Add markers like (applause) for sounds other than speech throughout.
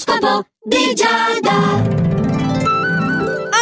L'oroscopo di Giada.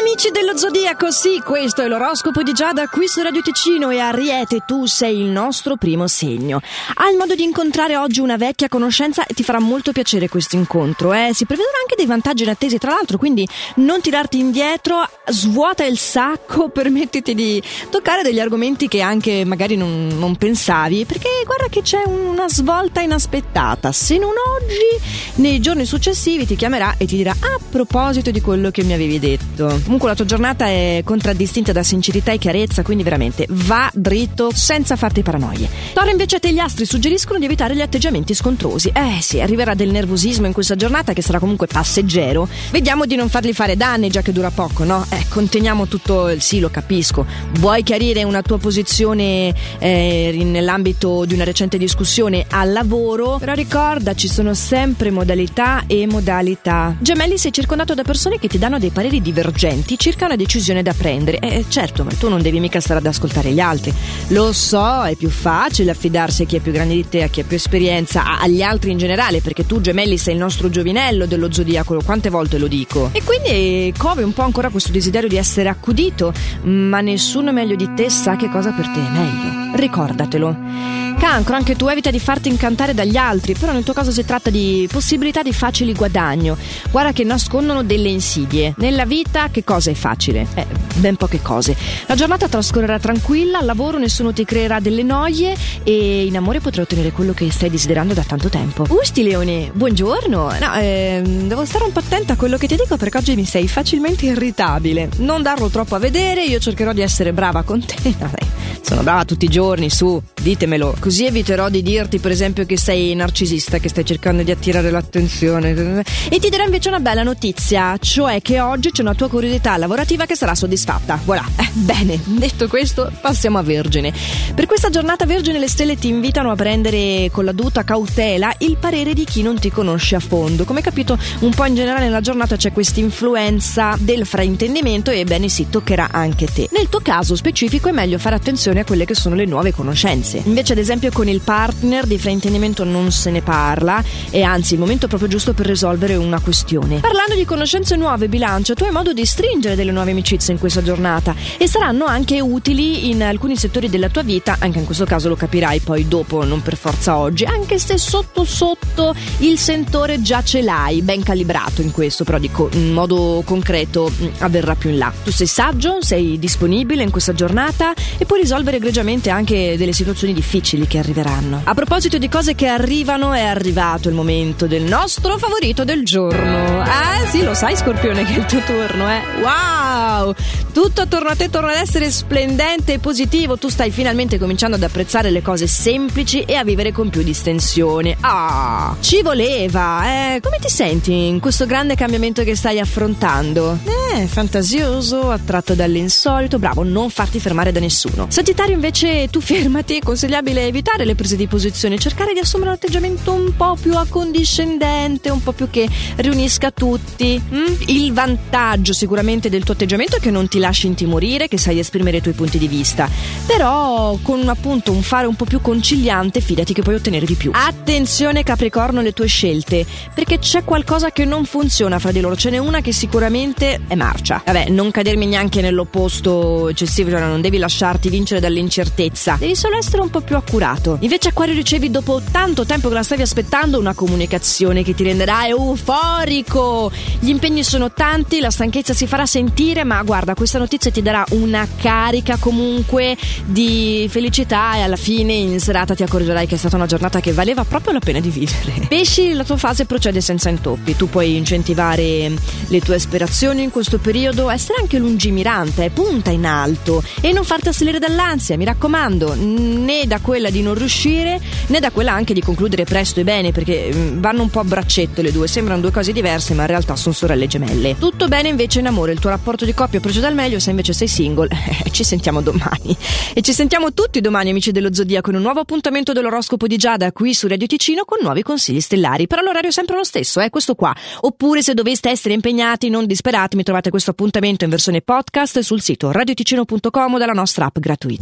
Amici dello Zodiaco, sì, questo è l'oroscopo di Giada qui su Radio Ticino e Ariete, tu sei il nostro primo segno. Hai modo di incontrare oggi una vecchia conoscenza e ti farà molto piacere questo incontro, eh? Si prevedono anche dei vantaggi inattesi, tra l'altro, quindi non tirarti indietro, svuota il sacco, (laughs) permettiti di toccare degli argomenti che anche magari non, non pensavi, perché guarda che c'è una svolta inaspettata. Se non oggi, nei giorni successivi ti chiamerà e ti dirà a proposito di quello che mi avevi detto. Comunque la tua giornata è contraddistinta da sincerità e chiarezza, quindi veramente va dritto senza farti paranoie. Toro invece a te gli astri suggeriscono di evitare gli atteggiamenti scontrosi. Eh sì, arriverà del nervosismo in questa giornata che sarà comunque passeggero. Vediamo di non fargli fare danni già che dura poco, no? Eh, conteniamo tutto il sì, lo capisco. Vuoi chiarire una tua posizione eh, nell'ambito di una recente discussione al lavoro? Però ricorda, ci sono sempre modalità e modalità. Gemelli sei circondato da persone che ti danno dei pareri divergenti circa una decisione da prendere. Eh, certo, ma tu non devi mica stare ad ascoltare gli altri. Lo so, è più facile affidarsi a chi è più grande di te, a chi ha più esperienza, agli altri in generale, perché tu, Gemelli, sei il nostro giovinello dello zodiaco, quante volte lo dico. E quindi cove un po' ancora questo desiderio di essere accudito, ma nessuno meglio di te sa che cosa per te è meglio. Ricordatelo. Cancro, anche tu evita di farti incantare dagli altri, però nel tuo caso si tratta di possibilità di facili guadagno. Guarda che nascondono delle insidie. Nella vita che cosa è facile? Eh, ben poche cose. La giornata trascorrerà tranquilla, al lavoro nessuno ti creerà delle noie e in amore potrai ottenere quello che stai desiderando da tanto tempo. Usti Leone, buongiorno. No, eh, devo stare un po' attenta a quello che ti dico perché oggi mi sei facilmente irritabile. Non darlo troppo a vedere, io cercherò di essere brava con te. (laughs) Vabbè. Sono brava tutti i giorni, su, ditemelo. Così eviterò di dirti, per esempio, che sei narcisista, che stai cercando di attirare l'attenzione. E ti dirò invece una bella notizia, cioè che oggi c'è una tua curiosità lavorativa che sarà soddisfatta. Voilà. (laughs) Bene, detto questo, passiamo a Vergine. Per questa giornata Vergine le stelle ti invitano a prendere con la dovuta cautela il parere di chi non ti conosce a fondo. Come capito, un po' in generale nella giornata c'è questa influenza del fraintendimento e bene sì, toccherà anche te. Nel tuo caso specifico è meglio fare attenzione attenzione a quelle che sono le nuove conoscenze. Invece, ad esempio, con il partner di fraintendimento non se ne parla, e anzi il momento proprio giusto per risolvere una questione. Parlando di conoscenze nuove, bilancio, tu hai modo di stringere delle nuove amicizie in questa giornata e saranno anche utili in alcuni settori della tua vita, anche in questo caso lo capirai poi dopo, non per forza oggi, anche se sotto sotto il sentore già ce l'hai, ben calibrato in questo, però dico in modo concreto mm, avverrà più in là. Tu sei saggio, sei disponibile in questa giornata e puoi risolvere risolvere egregiamente anche delle situazioni difficili che arriveranno. A proposito di cose che arrivano, è arrivato il momento del nostro favorito del giorno. Ah, sì, lo sai, Scorpione, che è il tuo turno, eh? Wow! Tutto attorno a te torna ad essere splendente e positivo. Tu stai finalmente cominciando ad apprezzare le cose semplici e a vivere con più distensione. Ah, ci voleva, eh? Come ti senti in questo grande cambiamento che stai affrontando? Eh, fantasioso, attratto dall'insolito, bravo, non farti fermare da nessuno. Sagittario invece tu fermati, è consigliabile evitare le prese di posizione, cercare di assumere un atteggiamento un po' più accondiscendente, un po' più che riunisca tutti. Mm? Il vantaggio sicuramente del tuo atteggiamento è che non ti lasci intimorire, che sai esprimere i tuoi punti di vista, però con appunto un fare un po' più conciliante fidati che puoi ottenere di più. Attenzione Capricorno alle tue scelte, perché c'è qualcosa che non funziona fra di loro, ce n'è una che sicuramente è marcia. Vabbè, non cadermi neanche nell'opposto eccessivo, cioè non devi lasciarti vincere dall'incertezza, devi solo essere un po' più accurato. Invece Acquario ricevi dopo tanto tempo che la stavi aspettando una comunicazione che ti renderà euforico. Gli impegni sono tanti, la stanchezza si farà sentire, ma guarda, questa notizia ti darà una carica comunque di felicità e alla fine in serata ti accorgerai che è stata una giornata che valeva proprio la pena di vivere. (laughs) Pesci, la tua fase procede senza intoppi, tu puoi incentivare le tue aspirazioni in questo periodo essere anche lungimirante, punta in alto e non farti assalire dall'ansia, mi raccomando, né da quella di non riuscire né da quella anche di concludere presto e bene perché mm, vanno un po' a braccetto le due, sembrano due cose diverse ma in realtà sono sorelle gemelle. Tutto bene invece in amore, il tuo rapporto di coppia procede al meglio, se invece sei single (laughs) ci sentiamo domani. E ci sentiamo tutti domani amici dello Zodiaco in un nuovo appuntamento dell'oroscopo di Giada qui su Radio Ticino con nuovi consigli stellari, però l'orario è sempre lo stesso, è eh, questo qua. Oppure se doveste essere impegnati non disperate, mi trovate trovate questo appuntamento in versione podcast sul sito radioticino.com dalla nostra app gratuita.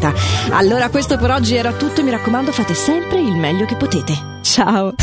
Allora questo per oggi era tutto, mi raccomando fate sempre il meglio che potete. Ciao!